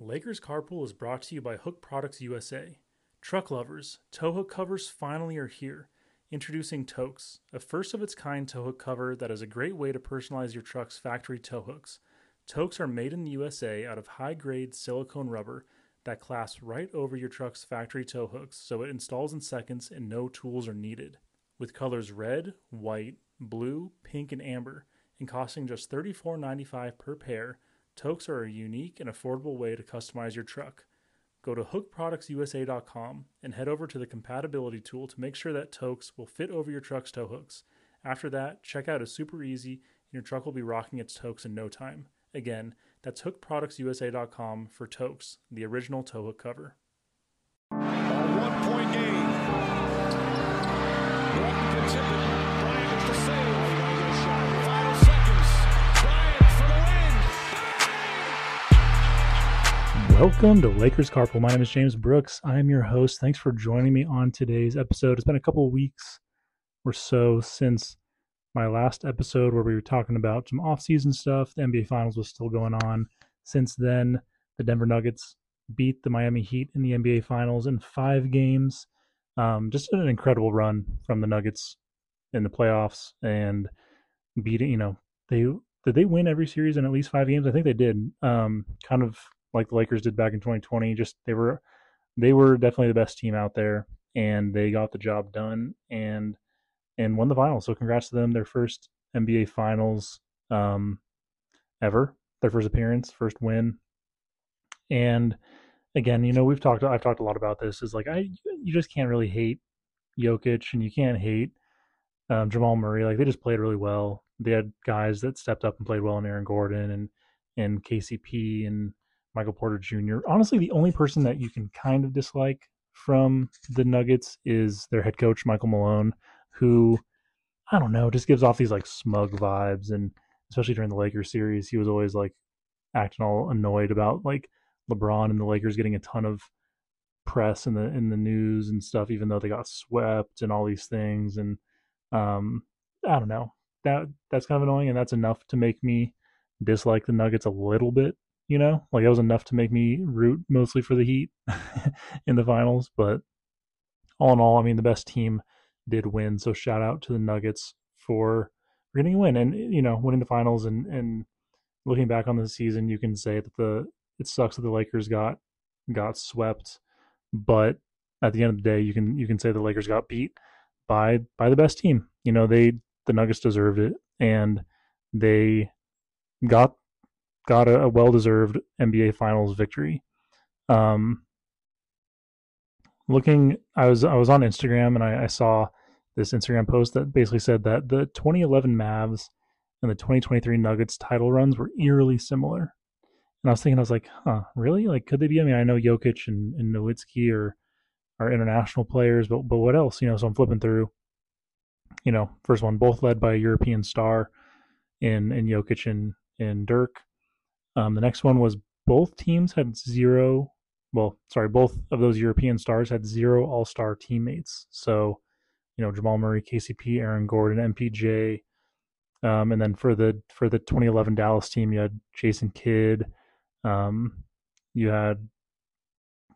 Lakers Carpool is brought to you by Hook Products USA. Truck lovers, tow hook covers finally are here. Introducing Towkz, a first of its kind tow hook cover that is a great way to personalize your truck's factory tow hooks. Towkz are made in the USA out of high grade silicone rubber that clasps right over your truck's factory tow hooks so it installs in seconds and no tools are needed. With colors red, white, blue, pink, and amber, and costing just $34.95 per pair, Towkz are a unique and affordable way to customize your truck. Go to hookproductsusa.com and head over to the compatibility tool to make sure that Towkz will fit over your truck's tow hooks. After that, checkout is super easy and your truck will be rocking its Towkz in no time. Again, that's hookproductsusa.com for Towkz, the original tow hook cover. Welcome to Lakers Carpool. My name is James Brooks. I am your host. Thanks for joining me on today's episode. It's been a couple weeks or so since my last episode where we were talking about some off-season stuff. The NBA Finals was still going on. Since then, the Denver Nuggets beat the Miami Heat in the NBA Finals in five games. Um, just an incredible run from the Nuggets in the playoffs and beating. You know, they did they win every series in at least five games? I think they did. Um, kind of like the Lakers did back in 2020. Just they were they were definitely the best team out there, and they got the job done and and won the finals. So congrats to them, their first NBA Finals um, ever, their first appearance, first win. And again, you know, we've talked I've talked a lot about this. Is like I you just can't really hate Jokic and you can't hate um, Jamal Murray. Like they just played really well. They had guys that stepped up and played well in Aaron Gordon and and KCP and Michael Porter Jr. Honestly, the only person that you can kind of dislike from the Nuggets is their head coach Michael Malone, who I don't know, just gives off these like smug vibes and especially during the Lakers series, he was always like acting all annoyed about like LeBron and the Lakers getting a ton of press in the in the news and stuff, even though they got swept and all these things. And um, I don't know that that's kind of annoying, and that's enough to make me dislike the Nuggets a little bit. You know, like that was enough to make me root mostly for the Heat in the finals. But all in all, I mean, the best team did win. So shout out to the Nuggets for, getting a win and you know winning the finals and and looking back on the season, you can say that the it sucks that the Lakers got got swept, but at the end of the day, you can you can say the Lakers got beat by by the best team. You know, they the Nuggets deserved it, and they got got a, a well deserved NBA Finals victory. Um, looking, I was I was on Instagram and I, I saw this Instagram post that basically said that the 2011 Mavs and the 2023 Nuggets title runs were eerily similar. And I was thinking, I was like, huh, really? Like, could they be? I mean, I know Jokic and, and Nowitzki are, are international players, but but what else? You know, so I'm flipping through. You know, first one, both led by a European star in in Jokic and, and Dirk. Um, the next one was both teams had zero. Well, sorry, both of those European stars had zero All Star teammates. So, you know, Jamal Murray, KCP, Aaron Gordon, MPJ, um, and then for the for the 2011 Dallas team, you had Jason Kidd, um, you had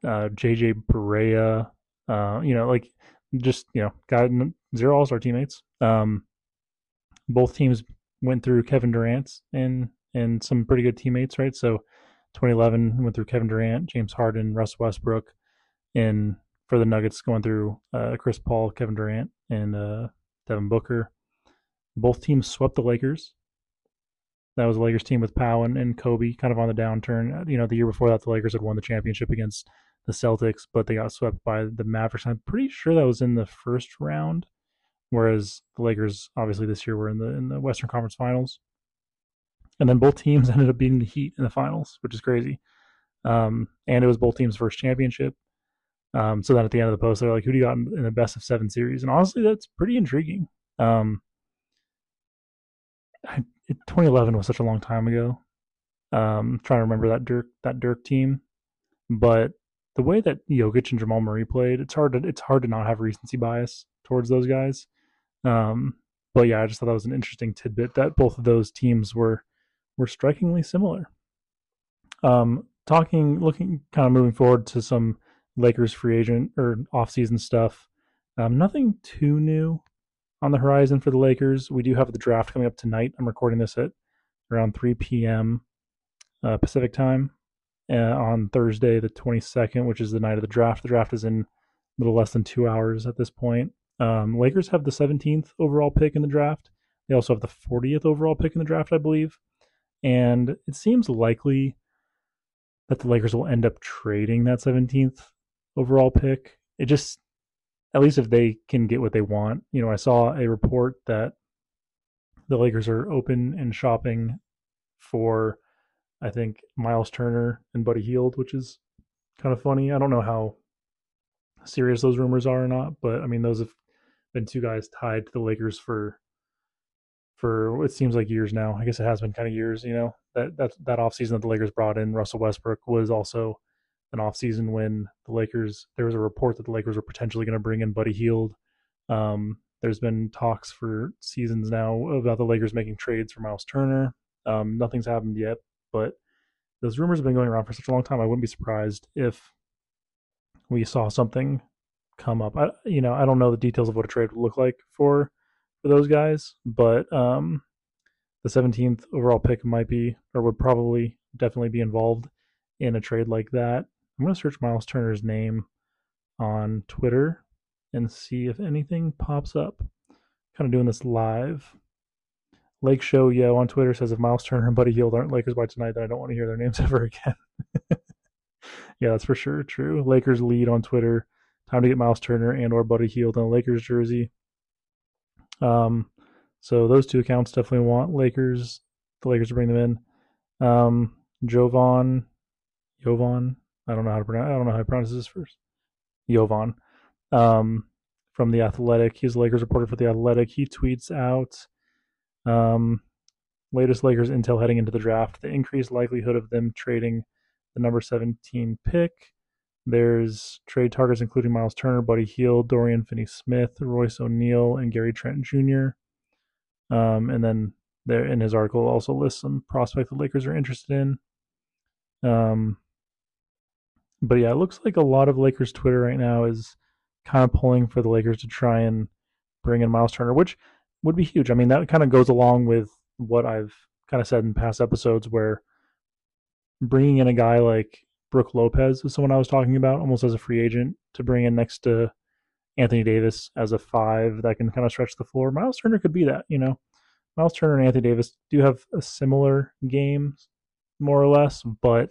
uh, JJ Barea, uh, you know, like just you know, got zero All Star teammates. Um, both teams went through Kevin Durant and and some pretty good teammates, right? So 2011 went through Kevin Durant, James Harden, Russ Westbrook, and for the Nuggets going through uh, Chris Paul, Kevin Durant, and uh, Devin Booker. Both teams swept the Lakers. That was the Lakers team with Pau and, and Kobe kind of on the downturn. You know, the year before that, the Lakers had won the championship against the Celtics, but they got swept by the Mavericks. I'm pretty sure that was in the first round, whereas the Lakers obviously this year were in the in the Western Conference Finals. And then both teams ended up beating the Heat in the finals, which is crazy. Um, and it was both teams' first championship. Um, so then at the end of the post, they're like, "Who do you got in, in the best of seven series?" And honestly, that's pretty intriguing. Um, I, 2011 was such a long time ago. Um, trying to remember that Dirk that Dirk team, but the way that Jokic and Jamal Murray played, it's hard to it's hard to not have recency bias towards those guys. Um, but yeah, I just thought that was an interesting tidbit that both of those teams were were strikingly similar. Um, talking, looking, kind of moving forward to some Lakers free agent or off-season stuff. Um, nothing too new on the horizon for the Lakers. We do have the draft coming up tonight. I'm recording this at around 3 p.m. Uh, Pacific time uh, on Thursday, the 22nd, which is the night of the draft. The draft is in a little less than two hours at this point. Um, Lakers have the 17th overall pick in the draft. They also have the 40th overall pick in the draft, I believe. And it seems likely that the Lakers will end up trading that 17th overall pick. It just, at least if they can get what they want. You know, I saw a report that the Lakers are open and shopping for, I think, Miles Turner and Buddy Hield, which is kind of funny. I don't know how serious those rumors are or not, but I mean, those have been two guys tied to the Lakers for for it seems like years now. I guess it has been kind of years, you know. That that that offseason that the Lakers brought in Russell Westbrook was also an offseason when the Lakers there was a report that the Lakers were potentially going to bring in Buddy Hield. Um, there's been talks for seasons now about the Lakers making trades for Miles Turner. Um, nothing's happened yet, but those rumors have been going around for such a long time. I wouldn't be surprised if we saw something come up. I, you know, I don't know the details of what a trade would look like for for those guys, but um, the 17th overall pick might be or would probably definitely be involved in a trade like that. I'm going to search Miles Turner's name on Twitter and see if anything pops up. Kind of doing this live. Lake Show Yo on Twitter says if Miles Turner and Buddy Hield aren't Lakers by tonight, then I don't want to hear their names ever again. yeah, that's for sure true. Lakers lead on Twitter. Time to get Miles Turner and or Buddy Hield in a Lakers jersey. Um, so those two accounts definitely want Lakers. The Lakers to bring them in. Um, Jovan, Jovan. I don't know how to pronounce. I don't know how to pronounce this first. Jovan, um, from the Athletic. He's a Lakers reporter for the Athletic. He tweets out, um, latest Lakers intel heading into the draft. The increased likelihood of them trading the number 17 pick. There's trade targets including Miles Turner, Buddy Hield, Dorian Finney-Smith, Royce O'Neale, and Gary Trent Jr. Um, and then there in his article also lists some prospects the Lakers are interested in. Um, but yeah, it looks like a lot of Lakers Twitter right now is kind of pulling for the Lakers to try and bring in Miles Turner, which would be huge. I mean, that kind of goes along with what I've kind of said in past episodes where bringing in a guy like Brook Lopez is someone I was talking about almost as a free agent to bring in next to Anthony Davis as a five that can kind of stretch the floor. Miles Turner could be that, you know. Miles Turner and Anthony Davis do have a similar game, more or less, but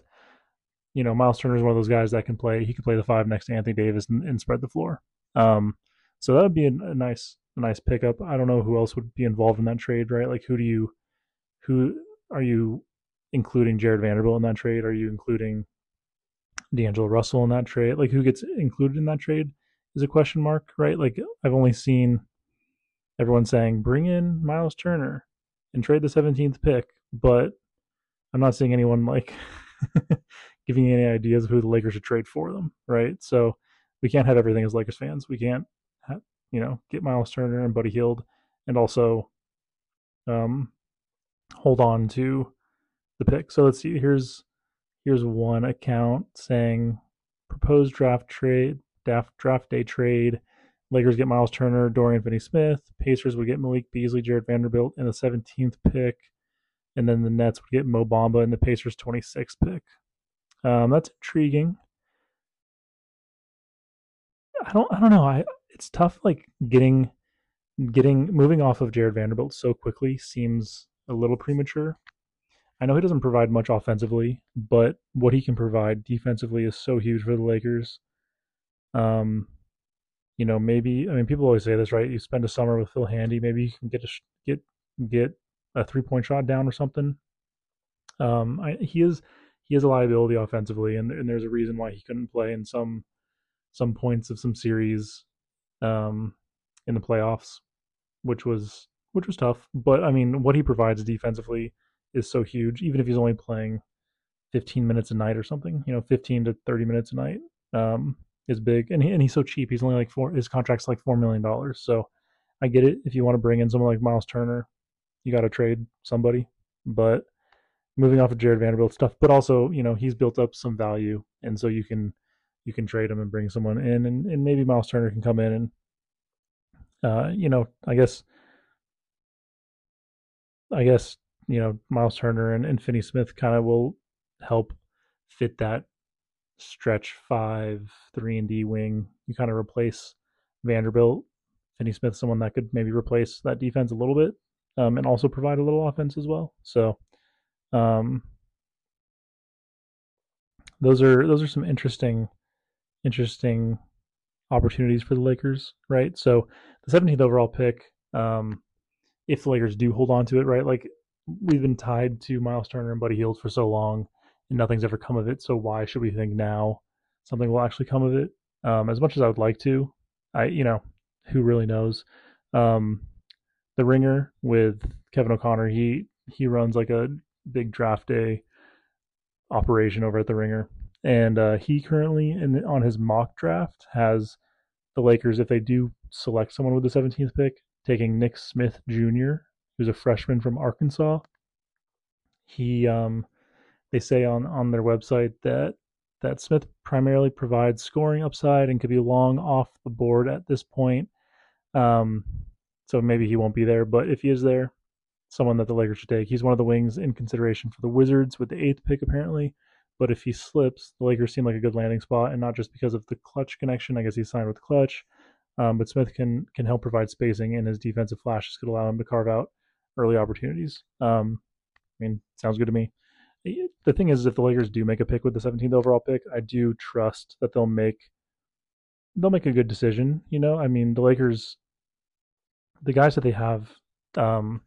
you know, Miles Turner is one of those guys that can play. He can play the five next to Anthony Davis and, and spread the floor. Um, so that would be a, a, nice, a nice pickup. I don't know who else would be involved in that trade, right? Like, who do you, who are you including Jarred Vanderbilt in that trade? Are you including D'Angelo Russell in that trade? Like, who gets included in that trade is a question mark, right? Like, I've only seen everyone saying bring in Miles Turner and trade the 17th pick, but I'm not seeing anyone like giving any ideas of who the Lakers should trade for them, right? So we can't have everything as Lakers fans. We can't, have, you know, get Miles Turner and Buddy Hield, and also um, hold on to the pick. So let's see. Here's here's one account saying proposed draft trade, draft draft day trade. Lakers get Miles Turner, Dorian Finney-Smith. Pacers would get Malik Beasley, Jarred Vanderbilt in the 17th pick, and then the Nets would get Mo Bamba in the Pacers' 26th pick. Um, that's intriguing. I don't I don't know. I it's tough like getting getting moving off of Jarred Vanderbilt so quickly seems a little premature. I know he doesn't provide much offensively, but what he can provide defensively is so huge for the Lakers. Um, you know, maybe I mean people always say this, right? You spend a summer with Phil Handy, maybe you can get a get get a three point shot down or something. Um, I, he is he has a liability offensively, and, and there's a reason why he couldn't play in some some points of some series um, in the playoffs, which was which was tough. But I mean, what he provides defensively is so huge. Even if he's only playing 15 minutes a night or something, you know, 15 to 30 minutes a night um, is big. And he, and he's so cheap. He's only like four. His contract's like four million dollars. So I get it. If you want to bring in someone like Miles Turner, you got to trade somebody. But moving off of Jarred Vanderbilt stuff, but also you know he's built up some value, and so you can you can trade him and bring someone in, and, and maybe Miles Turner can come in and uh, you know I guess I guess you know Miles Turner and, and Finney Smith kind of will help fit that stretch five three and D wing. You kind of replace Vanderbilt, Finney Smith, someone that could maybe replace that defense a little bit, um, and also provide a little offense as well. So, um, those are those are some interesting interesting opportunities for the Lakers, right? So the 17th overall pick, um, if the Lakers do hold on to it, right? Like we've been tied to Miles Turner and Buddy Hield for so long, and nothing's ever come of it. So why should we think now something will actually come of it? Um, as much as I would like to, I you know who really knows. Um, the Ringer with Kevin O'Connor, he he runs like a big draft day operation over at the Ringer, and uh, he currently in on his mock draft has the Lakers if they do select someone with the 17th pick, taking Nick Smith Jr., who's a freshman from Arkansas. He um, they say on on their website that that Smith primarily provides scoring upside and could be long off the board at this point. Um, so maybe he won't be there, but if he is there, someone that the Lakers should take. He's one of the wings in consideration for the Wizards with the eighth pick, apparently. But if he slips, the Lakers seem like a good landing spot, and not just because of the Klutch connection. I guess he signed with Klutch, um, but Smith can can help provide spacing, and his defensive flashes could allow him to carve out early opportunities. Um, I mean, sounds good to me. The thing is, if the Lakers do make a pick with the 17th overall pick, I do trust that they'll make they'll make a good decision. You know, I mean, the Lakers, the guys that they have um,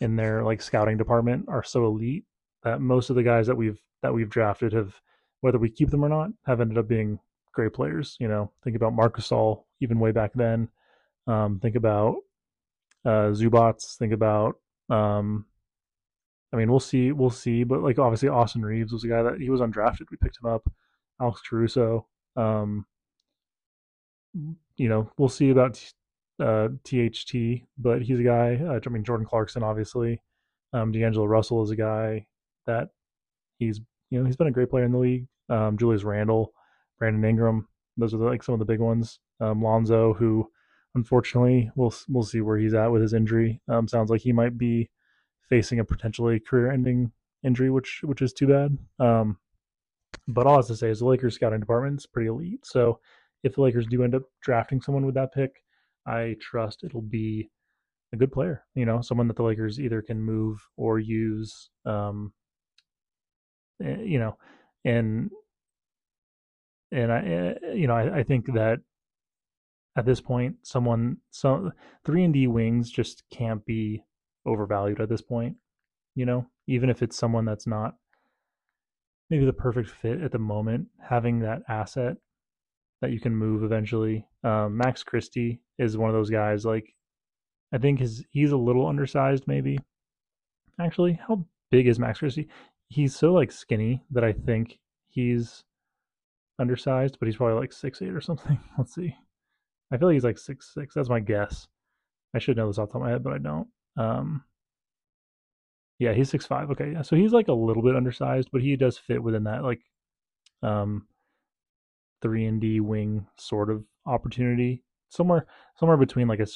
in their like scouting department are so elite that most of the guys that we've that we've drafted have, whether we keep them or not, have ended up being great players. You know, think about Marcus Gasol even way back then. Um, think about uh, Zubac. Think about um, I mean, we'll see, we'll see. But like obviously, Austin Reaves was a guy that he was undrafted. We picked him up. Alex Caruso. Um, you know, we'll see about uh, THT, but he's a guy. Uh, I mean, Jordan Clarkson, obviously. Um, D'Angelo Russell is a guy that he's you know he's been a great player in the league. Um, Julius Randle, Brandon Ingram, those are the, like some of the big ones. Um, Lonzo, who unfortunately we'll we'll see where he's at with his injury. Um, sounds like he might be facing a potentially career-ending injury, which which is too bad. Um, but all I have to say is the Lakers scouting department is pretty elite. So if the Lakers do end up drafting someone with that pick, I trust it'll be a good player. You know, someone that the Lakers either can move or use. Um, eh, you know, and and I, eh, you know, I, I think that at this point, someone, some three and D wings just can't be overvalued at this point. You know, even if it's someone that's not maybe the perfect fit at the moment, having that asset that you can move eventually. Um, Max Christie is one of those guys. Like, I think his he's a little undersized, maybe. Actually, how big is Max Christie? He's so like skinny that I think he's undersized, but he's probably like six eight or something. Let's see. I feel like he's like six six. That's my guess. I should know this off the top of my head, but I don't. Um, yeah, he's six five. Okay, yeah. So he's like a little bit undersized, but he does fit within that like um three and D wing sort of opportunity. Somewhere somewhere between like a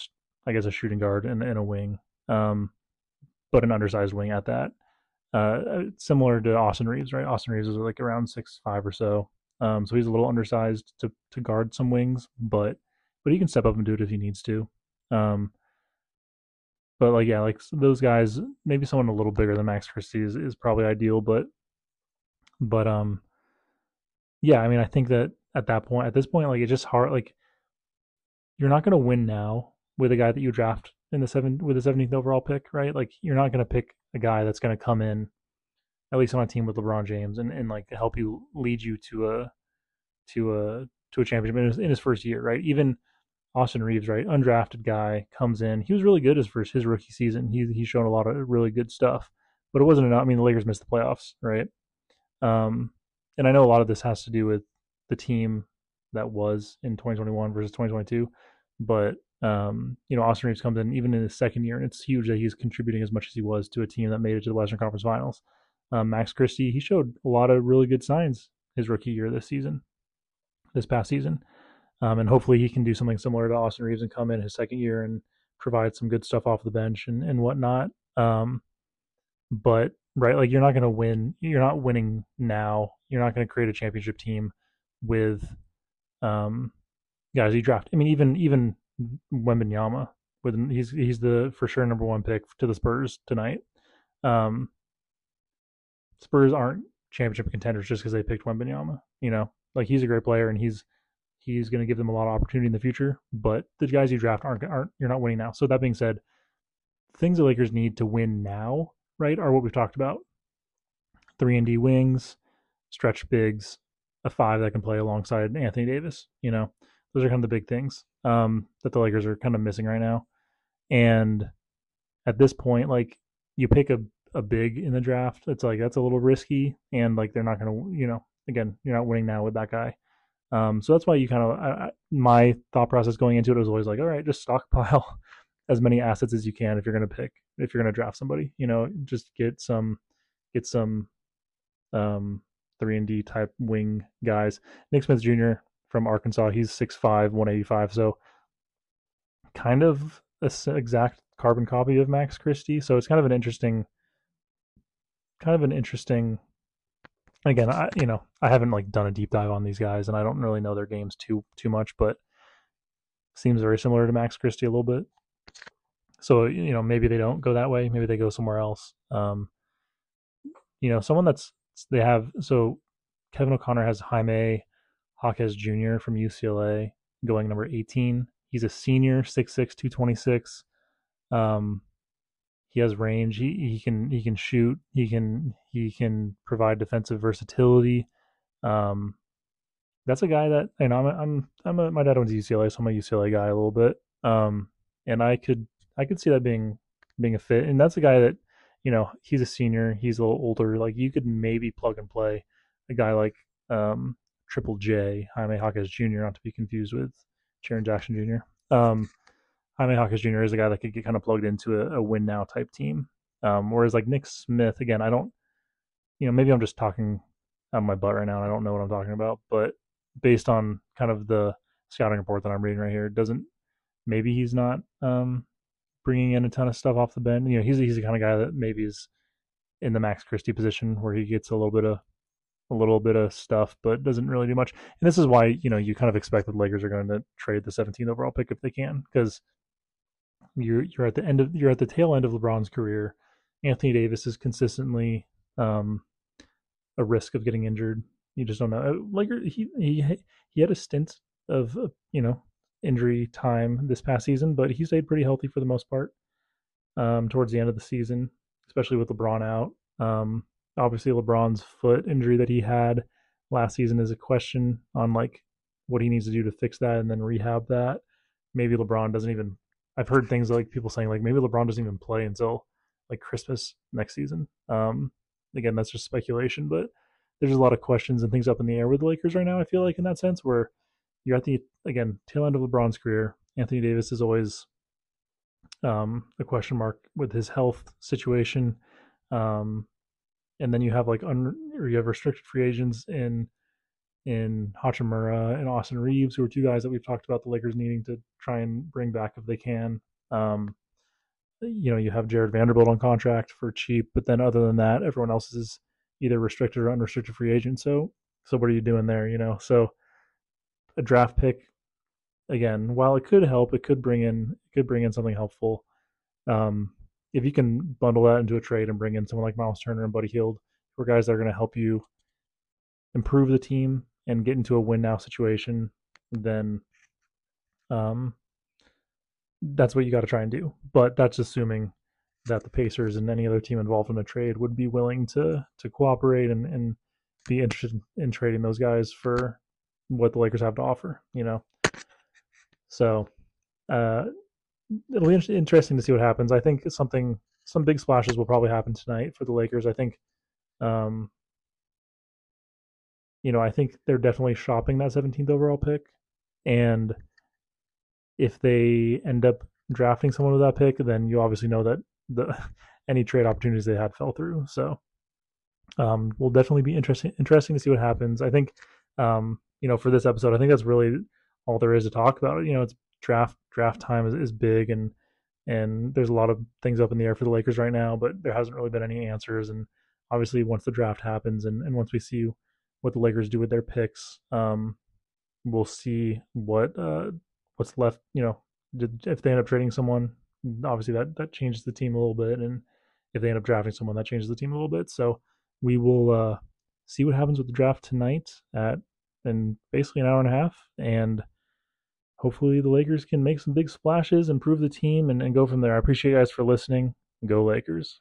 I guess a shooting guard and, and a wing. Um but an undersized wing at that. Uh, uh similar to Austin Reaves, right? Austin Reaves is like around six five or so. Um, so he's a little undersized to to guard some wings, but but he can step up and do it if he needs to. Um, but like yeah, like those guys, maybe someone a little bigger than Max Christie is, is probably ideal, but but um yeah, I mean I think that at that point at this point like it's just hard like you're not gonna win now with a guy that you draft in the seven with the seventeenth overall pick, right? Like you're not gonna pick a guy that's gonna come in at least on a team with LeBron James and, and like help you lead you to a to a to a championship in his, in his first year, right? Even Austin Reaves, right, undrafted guy, comes in. He was really good his first his rookie season. He he's shown a lot of really good stuff, but it wasn't enough. I mean, the Lakers missed the playoffs, right? Um, and I know a lot of this has to do with the team that was in 2021 versus 2022, but um, you know, Austin Reaves comes in even in his second year, and it's huge that he's contributing as much as he was to a team that made it to the Western Conference Finals. Um, Max Christie, he showed a lot of really good signs his rookie year this season, this past season. Um, and hopefully he can do something similar to Austin Reaves and come in his second year and provide some good stuff off the bench and, and whatnot. Um, but right, like you're not going to win. You're not winning now. You're not going to create a championship team with um, guys you draft. I mean, even even Wembanyama with he's he's the for sure number one pick to the Spurs tonight. Um, Spurs aren't championship contenders just because they picked Wembanyama. You know, like he's a great player and he's he's going to give them a lot of opportunity in the future. But the guys you draft aren't aren't you're not winning now. So that being said, things the Lakers need to win now, right, are what we've talked about: three and D wings, stretch bigs, a five that can play alongside Anthony Davis. You know, those are kind of the big things um, that the Lakers are kind of missing right now. And at this point, like you pick a a big in the draft, it's like that's a little risky, and like they're not going to, you know, again, you're not winning now with that guy. Um, so that's why you kind of my thought process going into it was always like, all right, just stockpile as many assets as you can if you're going to pick if you're going to draft somebody. You know, just get some get some um, three and D type wing guys. Nick Smith Jr. from Arkansas, he's 6'5", 185, so kind of a exact carbon copy of Max Christie. So it's kind of an interesting kind of an interesting again i you know i haven't like done a deep dive on these guys and i don't really know their games too too much but seems very similar to max christie a little bit. So you know maybe they don't go that way. Maybe they go somewhere else. Um you know someone that's they have so kevin o'connor has jaime jaquez jr from ucla going number 18 he's a senior 6'6 226 um he has range. He he can he can shoot. He can he can provide defensive versatility. Um, that's a guy that you know I'm a, I'm I'm a, my dad to UCLA, so I'm a UCLA guy a little bit. Um, and I could I could see that being being a fit. And that's a guy that you know he's a senior. He's a little older. Like you could maybe plug and play a guy like um, Triple J Jaime Jaquez Jr. Not to be confused with Jaren Jackson Jr. Um, Jaime Jaquez Jr. is a guy that could get kind of plugged into a, a win now type team. Um, whereas like Nick Smith, again, I don't, you know, maybe I'm just talking out of my butt right now and I don't know what I'm talking about, but based on kind of the scouting report that I'm reading right here, doesn't maybe he's not um, bringing in a ton of stuff off the bench. You know, he's he's the kind of guy that maybe is in the Max Christie position where he gets a little bit of a little bit of stuff, but doesn't really do much. And this is why you know you kind of expect that Lakers are going to trade the 17th overall pick if they can, because you're you're at the end of you're at the tail end of LeBron's career. Anthony Davis is consistently um, a risk of getting injured. You just don't know. Uh, like he he he had a stint of uh, you know injury time this past season, but he stayed pretty healthy for the most part. Um, towards the end of the season, especially with LeBron out. Um, obviously, LeBron's foot injury that he had last season is a question on like what he needs to do to fix that and then rehab that. Maybe LeBron doesn't even I've heard things like people saying like maybe LeBron doesn't even play until like Christmas next season. Um, again, that's just speculation, but there's a lot of questions and things up in the air with the Lakers right now. I feel like in that sense, where you're at the again tail end of LeBron's career. Anthony Davis is always um, a question mark with his health situation, um, and then you have like un, or you have restricted free agents in in Hachimura and Austin Reaves, who are two guys that we've talked about the Lakers needing to try and bring back if they can. Um, you know, you have Jarred Vanderbilt on contract for cheap, but then other than that, everyone else is either restricted or unrestricted free agent. So, so what are you doing there? You know, so a draft pick again, while it could help, it could bring in it could bring in something helpful. Um, if you can bundle that into a trade and bring in someone like Miles Turner and Buddy Hield, who are guys that are going to help you improve the team and get into a win now situation, then um, that's what you got to try and do. But that's assuming that the Pacers and any other team involved in a trade would be willing to to cooperate and, and be interested in trading those guys for what the Lakers have to offer, you know. So uh, it'll be interesting to see what happens. I think something some big splashes will probably happen tonight for the Lakers. I think um, you know, I think they're definitely shopping that 17th overall pick. And if they end up drafting someone with that pick, then you obviously know that the any trade opportunities they had fell through. So um, will definitely be interesting interesting to see what happens. I think um, you know for this episode, I think that's really all there is to talk about. You know, it's draft draft time is, is big and and there's a lot of things up in the air for the Lakers right now, but there hasn't really been any answers. And obviously, once the draft happens and, and once we see what the Lakers do with their picks, um, we'll see what uh, what's left. You know, did, if they end up trading someone, obviously that that changes the team a little bit, and if they end up drafting someone, that changes the team a little bit. So we will uh, see what happens with the draft tonight at in basically an hour and a half, and hopefully the Lakers can make some big splashes, improve the team, and, and go from there. I appreciate you guys for listening. Go Lakers.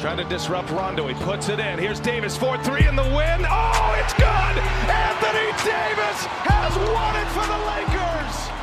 trying to disrupt Rondo. He puts it in. Here's Davis, 4-3 in the win. Oh, it's good! Anthony Davis has won it for the Lakers!